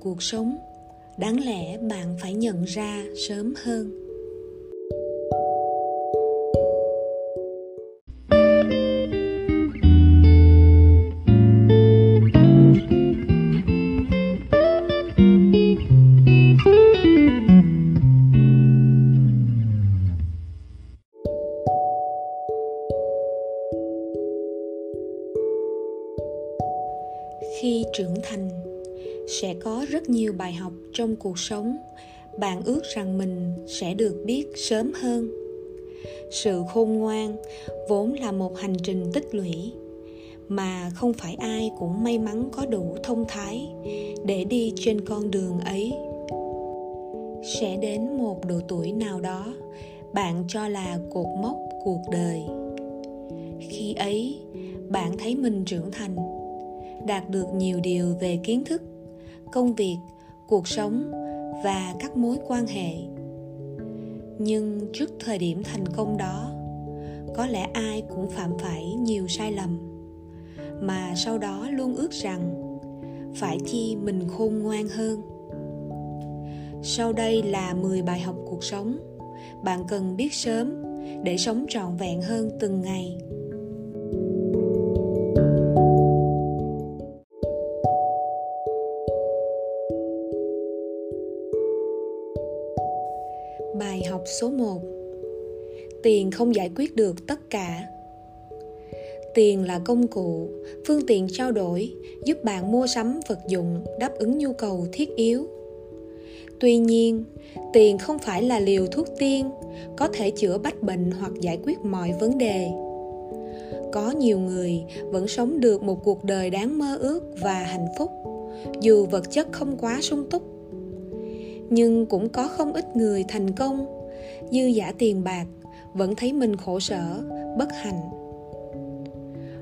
cuộc sống đáng lẽ bạn phải nhận ra sớm hơn. Cuộc sống, bạn ước rằng mình sẽ được biết sớm hơn. Sự khôn ngoan vốn là một hành trình tích lũy, mà không phải ai cũng may mắn có đủ thông thái để đi trên con đường ấy. Sẽ đến một độ tuổi nào đó, bạn cho là cột mốc cuộc đời. Khi ấy, bạn thấy mình trưởng thành, đạt được nhiều điều về kiến thức, công việc cuộc sống và các mối quan hệ. Nhưng trước thời điểm thành công đó, có lẽ ai cũng phạm phải nhiều sai lầm, mà sau đó luôn ước rằng phải chi mình khôn ngoan hơn. Sau đây là 10 bài học cuộc sống, bạn cần biết sớm để sống trọn vẹn hơn từng ngày. Số 1 Tiền không giải quyết được tất cả Tiền là công cụ, phương tiện trao đổi giúp bạn mua sắm vật dụng đáp ứng nhu cầu thiết yếu. Tuy nhiên, tiền không phải là liều thuốc tiên, có thể chữa bách bệnh hoặc giải quyết mọi vấn đề. Có nhiều người vẫn sống được một cuộc đời đáng mơ ước và hạnh phúc, dù vật chất không quá sung túc nhưng cũng có không ít người thành công dư giả tiền bạc, vẫn thấy mình khổ sở, bất hạnh.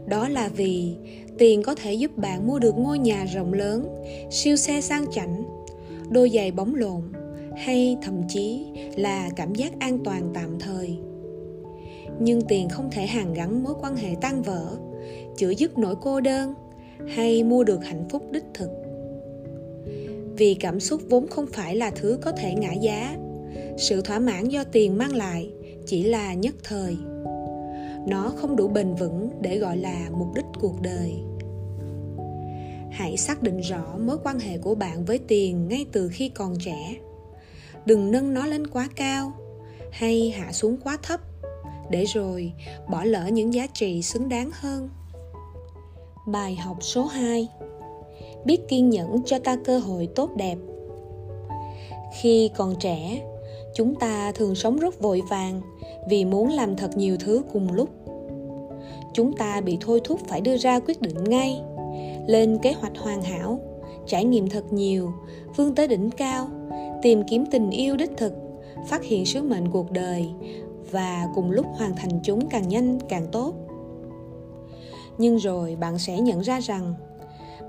Đó là vì tiền có thể giúp bạn mua được ngôi nhà rộng lớn, siêu xe sang chảnh, đôi giày bóng lộn, hay thậm chí là cảm giác an toàn tạm thời. Nhưng tiền không thể hàn gắn mối quan hệ tan vỡ chữa dứt nỗi cô đơn hay mua được hạnh phúc đích thực. Vì cảm xúc vốn không phải là thứ có thể ngã giá sự thỏa mãn do tiền mang lại chỉ là nhất thời. Nó không đủ bền vững để gọi là mục đích cuộc đời. Hãy xác định rõ mối quan hệ của bạn với tiền ngay từ khi còn trẻ. Đừng nâng nó lên quá cao hay hạ xuống quá thấp để rồi bỏ lỡ những giá trị xứng đáng hơn. Bài học số 2 biết kiên nhẫn cho ta cơ hội tốt đẹp. Khi còn trẻ chúng ta thường sống rất vội vàng vì muốn làm thật nhiều thứ cùng lúc. Chúng ta bị thôi thúc phải đưa ra quyết định ngay, lên kế hoạch hoàn hảo, trải nghiệm thật nhiều, vươn tới đỉnh cao, tìm kiếm tình yêu đích thực, phát hiện sứ mệnh cuộc đời và cùng lúc hoàn thành chúng càng nhanh càng tốt. Nhưng rồi bạn sẽ nhận ra rằng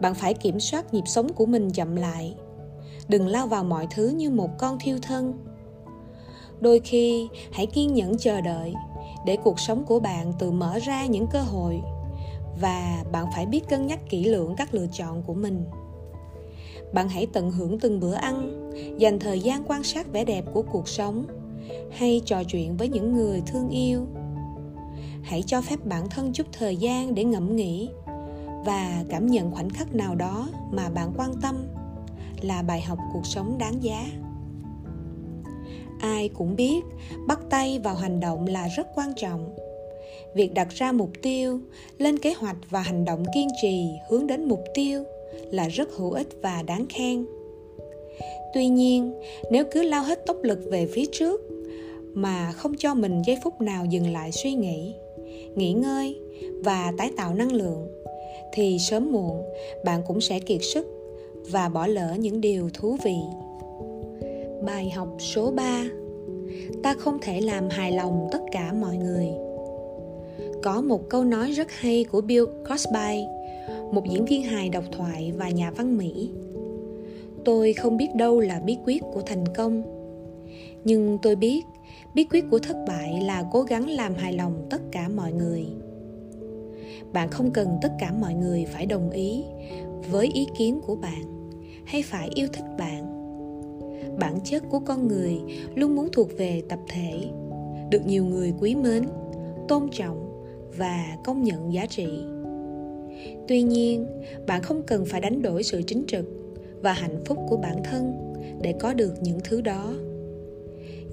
bạn phải kiểm soát nhịp sống của mình chậm lại. Đừng lao vào mọi thứ như một con thiêu thân đôi khi, hãy kiên nhẫn chờ đợi để cuộc sống của bạn tự mở ra những cơ hội và bạn phải biết cân nhắc kỹ lưỡng các lựa chọn của mình. Bạn hãy tận hưởng từng bữa ăn, dành thời gian quan sát vẻ đẹp của cuộc sống hay trò chuyện với những người thương yêu. Hãy cho phép bản thân chút thời gian để ngẫm nghĩ và cảm nhận khoảnh khắc nào đó mà bạn quan tâm là bài học cuộc sống đáng giá ai cũng biết, bắt tay vào hành động là rất quan trọng việc đặt ra mục tiêu, lên kế hoạch và hành động kiên trì hướng đến mục tiêu là rất hữu ích và đáng khen tuy nhiên, nếu cứ lao hết tốc lực về phía trước mà không cho mình giây phút nào dừng lại suy nghĩ, nghỉ ngơi và tái tạo năng lượng, thì sớm muộn bạn cũng sẽ kiệt sức và bỏ lỡ những điều thú vị. Bài học số 3 Ta không thể làm hài lòng tất cả mọi người. Có một câu nói rất hay của Bill Cosby, một diễn viên hài độc thoại và nhà văn Mỹ. Tôi không biết đâu là bí quyết của thành công, nhưng tôi biết bí quyết của thất bại là cố gắng làm hài lòng tất cả mọi người bạn không cần tất cả mọi người phải đồng ý với ý kiến của bạn hay phải yêu thích bạn bản chất của con người luôn muốn thuộc về tập thể. Được nhiều người quý mến, tôn trọng và công nhận giá trị. Tuy nhiên, bạn không cần phải đánh đổi sự chính trực và hạnh phúc của bản thân để có được những thứ đó.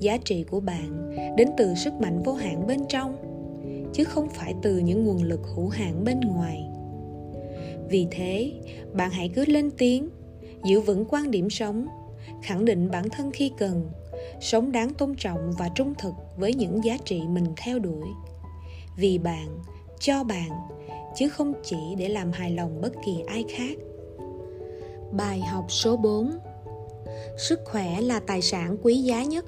Giá trị của bạn đến từ sức mạnh vô hạn bên trong, chứ không phải từ những nguồn lực hữu hạn bên ngoài. Vì thế, bạn hãy cứ lên tiếng, giữ vững quan điểm sống khẳng định bản thân khi cần, sống đáng tôn trọng và trung thực với những giá trị mình theo đuổi. Vì bạn, cho bạn, chứ không chỉ để làm hài lòng bất kỳ ai khác. Bài học số 4 sức khỏe là tài sản quý giá nhất.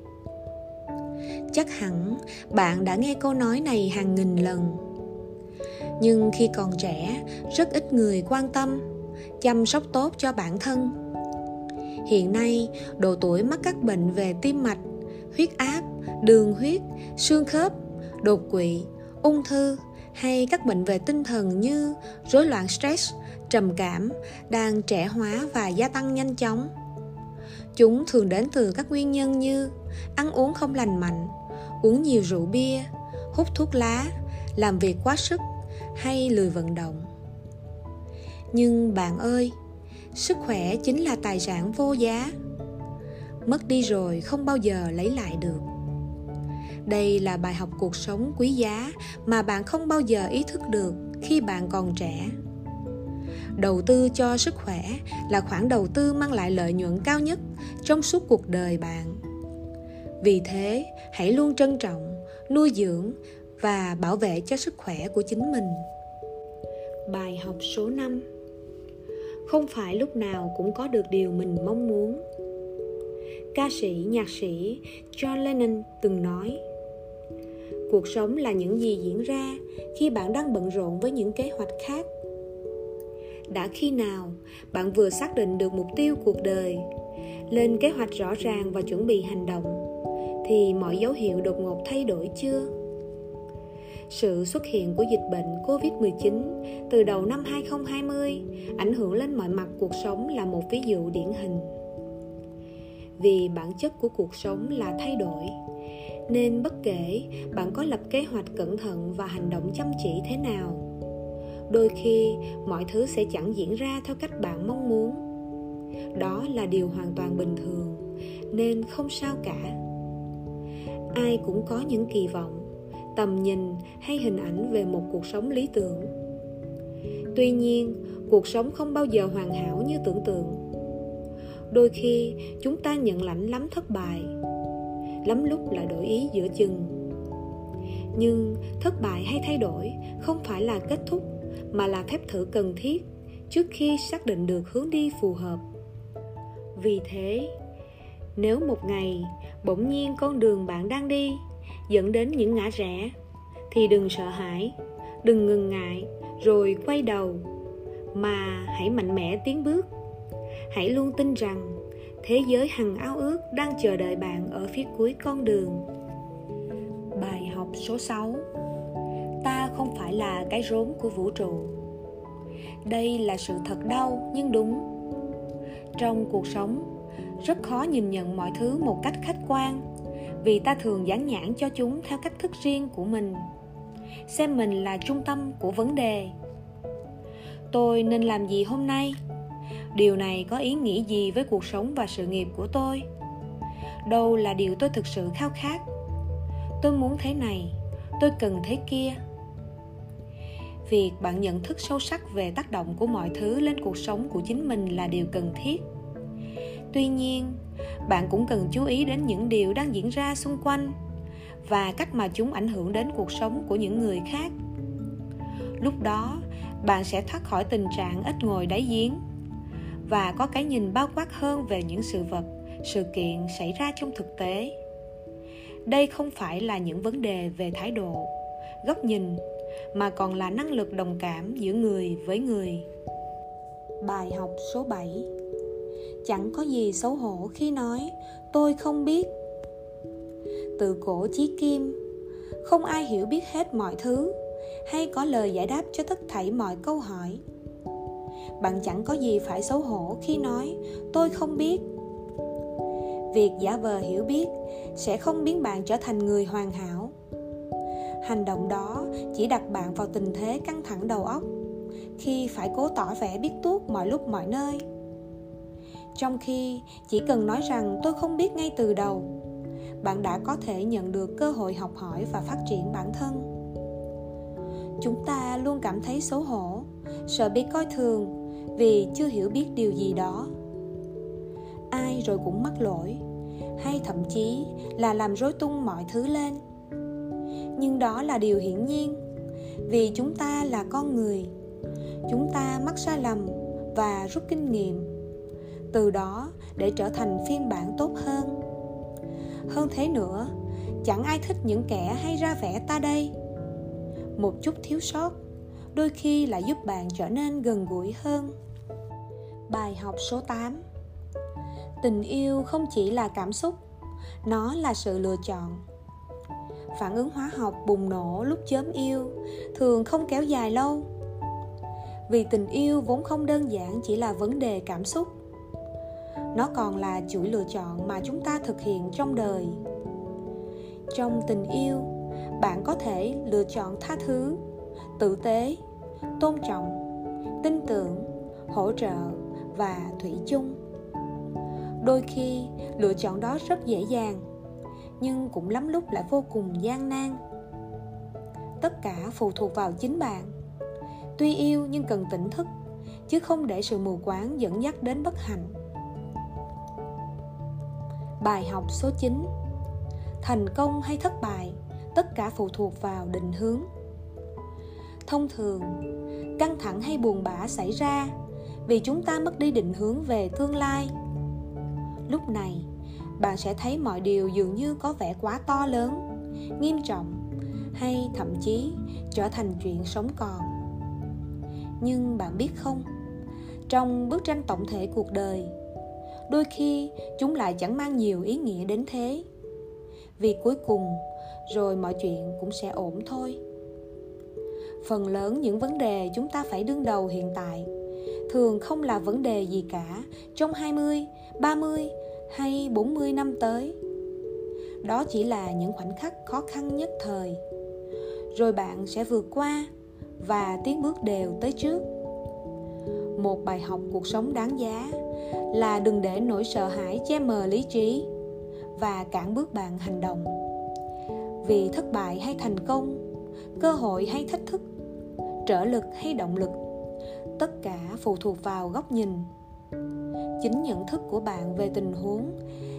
Chắc hẳn bạn đã nghe câu nói này hàng nghìn lần. Nhưng khi còn trẻ, rất ít người quan tâm, chăm sóc tốt cho bản thân hiện nay, độ tuổi mắc các bệnh về tim mạch, huyết áp, đường huyết, xương khớp, đột quỵ, ung thư hay các bệnh về tinh thần như rối loạn stress, trầm cảm đang trẻ hóa và gia tăng nhanh chóng. Chúng thường đến từ các nguyên nhân như ăn uống không lành mạnh, uống nhiều rượu bia, hút thuốc lá, làm việc quá sức hay lười vận động. Nhưng bạn ơi sức khỏe chính là tài sản vô giá. Mất đi rồi không bao giờ lấy lại được. Đây là bài học cuộc sống quý giá mà bạn không bao giờ ý thức được khi bạn còn trẻ. Đầu tư cho sức khỏe là khoản đầu tư mang lại lợi nhuận cao nhất trong suốt cuộc đời bạn. Vì thế, hãy luôn trân trọng, nuôi dưỡng và bảo vệ cho sức khỏe của chính mình. Bài học số 5 không phải lúc nào cũng có được điều mình mong muốn. Ca sĩ, nhạc sĩ john lennon từng nói, cuộc sống là những gì diễn ra khi bạn đang bận rộn với những kế hoạch khác. Đã khi nào bạn vừa xác định được mục tiêu cuộc đời, lên kế hoạch rõ ràng và chuẩn bị hành động, thì mọi dấu hiệu đột ngột thay đổi chưa? Sự xuất hiện của dịch bệnh Covid-19 từ đầu năm 2020 ảnh hưởng lên mọi mặt cuộc sống là một ví dụ điển hình. Vì bản chất của cuộc sống là thay đổi, nên bất kể bạn có lập kế hoạch cẩn thận và hành động chăm chỉ thế nào, đôi khi mọi thứ sẽ chẳng diễn ra theo cách bạn mong muốn. Đó là điều hoàn toàn bình thường, nên không sao cả. Ai cũng có những kỳ vọng tầm nhìn hay hình ảnh về một cuộc sống lý tưởng. Tuy nhiên, cuộc sống không bao giờ hoàn hảo như tưởng tượng. Đôi khi, chúng ta nhận lãnh lắm thất bại. Lắm lúc lại đổi ý giữa chừng. Nhưng thất bại hay thay đổi không phải là kết thúc, mà là phép thử cần thiết trước khi xác định được hướng đi phù hợp. Vì thế, nếu một ngày bỗng nhiên con đường bạn đang đi dẫn đến những ngã rẽ. Thì đừng sợ hãi, đừng ngừng ngại, rồi quay đầu. Mà hãy mạnh mẽ tiến bước. Hãy luôn tin rằng thế giới hằng ao ước đang chờ đợi bạn ở phía cuối con đường. Bài học số 6 ta không phải là cái rốn của vũ trụ. Đây là sự thật đau nhưng đúng. Trong cuộc sống, rất khó nhìn nhận mọi thứ một cách khách quan vì ta thường dán nhãn cho chúng theo cách thức riêng của mình, xem mình là trung tâm của vấn đề. Tôi nên làm gì hôm nay? Điều này có ý nghĩa gì với cuộc sống và sự nghiệp của tôi? Đâu là điều tôi thực sự khao khát? Tôi muốn thế này, tôi cần thế kia. Việc bạn nhận thức sâu sắc về tác động của mọi thứ lên cuộc sống của chính mình là điều cần thiết. Tuy nhiên bạn cũng cần chú ý đến những điều đang diễn ra xung quanh và cách mà chúng ảnh hưởng đến cuộc sống của những người khác. Lúc đó, bạn sẽ thoát khỏi tình trạng ít ngồi đáy giếng và có cái nhìn bao quát hơn về những sự vật, sự kiện xảy ra trong thực tế. Đây không phải là những vấn đề về thái độ, góc nhìn, mà còn là năng lực đồng cảm giữa người với người. Bài học số 7 chẳng có gì xấu hổ khi nói, tôi không biết. Từ cổ chí kim, không ai hiểu biết hết mọi thứ, hay có lời giải đáp cho tất thảy mọi câu hỏi. Bạn chẳng có gì phải xấu hổ khi nói, tôi không biết. Việc giả vờ hiểu biết sẽ không biến bạn trở thành người hoàn hảo. Hành động đó chỉ đặt bạn vào tình thế căng thẳng đầu óc, khi phải cố tỏ vẻ biết tuốt mọi lúc mọi nơi trong khi chỉ cần nói rằng tôi không biết ngay từ đầu, bạn đã có thể nhận được cơ hội học hỏi và phát triển bản thân. Chúng ta luôn cảm thấy xấu hổ, sợ bị coi thường vì chưa hiểu biết điều gì đó. Ai rồi cũng mắc lỗi, hay thậm chí là làm rối tung mọi thứ lên. Nhưng đó là điều hiển nhiên, vì chúng ta là con người. Chúng ta mắc sai lầm và rút kinh nghiệm từ đó để trở thành phiên bản tốt hơn. Hơn thế nữa, chẳng ai thích những kẻ hay ra vẻ ta đây. Một chút thiếu sót, đôi khi lại giúp bạn trở nên gần gũi hơn. Bài học số 8 tình yêu không chỉ là cảm xúc, nó là sự lựa chọn. Phản ứng hóa học bùng nổ lúc chớm yêu thường không kéo dài lâu. Vì tình yêu vốn không đơn giản chỉ là vấn đề cảm xúc nó còn là chuỗi lựa chọn mà chúng ta thực hiện trong đời. Trong tình yêu, bạn có thể lựa chọn tha thứ, tử tế, tôn trọng, tin tưởng, hỗ trợ và thủy chung. Đôi khi, lựa chọn đó rất dễ dàng, nhưng cũng lắm lúc lại vô cùng gian nan. Tất cả phụ thuộc vào chính bạn. Tuy yêu nhưng cần tỉnh thức, chứ không để sự mù quáng dẫn dắt đến bất hạnh bài học số 9 thành công hay thất bại, tất cả phụ thuộc vào định hướng. Thông thường, căng thẳng hay buồn bã xảy ra vì chúng ta mất đi định hướng về tương lai. Lúc này, bạn sẽ thấy mọi điều dường như có vẻ quá to lớn, nghiêm trọng hay thậm chí trở thành chuyện sống còn. Nhưng bạn biết không, trong bức tranh tổng thể cuộc đời đôi khi chúng lại chẳng mang nhiều ý nghĩa đến thế vì cuối cùng rồi mọi chuyện cũng sẽ ổn thôi phần lớn những vấn đề chúng ta phải đương đầu hiện tại thường không là vấn đề gì cả trong 20, 30 hay 40 năm tới. Đó chỉ là những khoảnh khắc khó khăn nhất thời. Rồi bạn sẽ vượt qua và tiến bước đều tới trước. Một bài học cuộc sống đáng giá là đừng để nỗi sợ hãi che mờ lý trí và cản bước bạn hành động. Vì thất bại hay thành công, cơ hội hay thách thức, trở lực hay động lực, tất cả phụ thuộc vào góc nhìn. Chính nhận thức của bạn về tình huống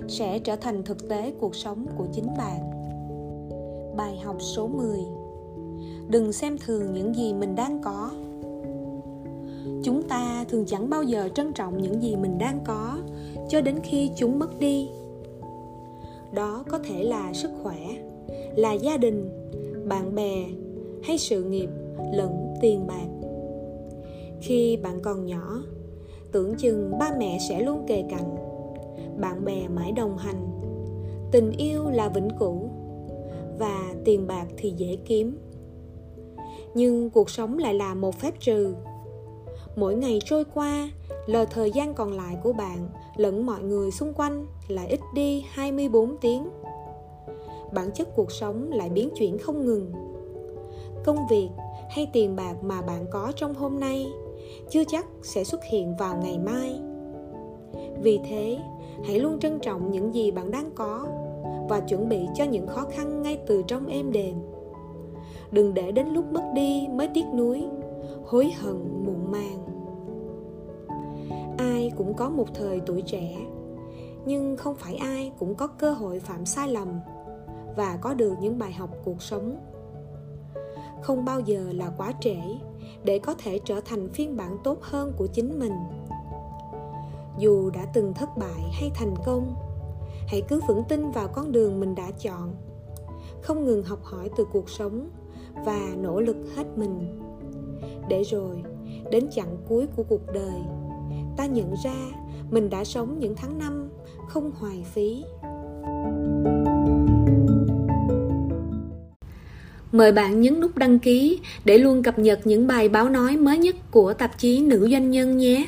sẽ trở thành thực tế cuộc sống của chính bạn. Bài học số 10 đừng xem thường những gì mình đang có chúng ta thường chẳng bao giờ trân trọng những gì mình đang có, cho đến khi chúng mất đi. Đó có thể là sức khỏe, là gia đình, bạn bè, hay sự nghiệp lẫn tiền bạc. Khi bạn còn nhỏ, tưởng chừng ba mẹ sẽ luôn kề cạnh, bạn bè mãi đồng hành, tình yêu là vĩnh cửu, và tiền bạc thì dễ kiếm. Nhưng cuộc sống lại là một phép trừ mỗi ngày trôi qua lời thời gian còn lại của bạn lẫn mọi người xung quanh lại ít đi 24 tiếng. Bản chất cuộc sống lại biến chuyển không ngừng. Công việc hay tiền bạc mà bạn có trong hôm nay chưa chắc sẽ xuất hiện vào ngày mai. Vì thế, hãy luôn trân trọng những gì bạn đang có và chuẩn bị cho những khó khăn ngay từ trong êm đềm. Đừng để đến lúc mất đi mới tiếc nuối, hối hận, muộn màng cũng có một thời tuổi trẻ. Nhưng không phải ai cũng có cơ hội phạm sai lầm và có được những bài học cuộc sống. Không bao giờ là quá trễ để có thể trở thành phiên bản tốt hơn của chính mình. Dù đã từng thất bại hay thành công, hãy cứ vững tin vào con đường mình đã chọn. Không ngừng học hỏi từ cuộc sống và nỗ lực hết mình. Để rồi, đến chặng cuối của cuộc đời ta nhận ra mình đã sống những tháng năm không hoài phí Mời bạn nhấn nút đăng ký để luôn cập nhật những bài báo nói mới nhất của tạp chí Nữ Doanh Nhân nhé.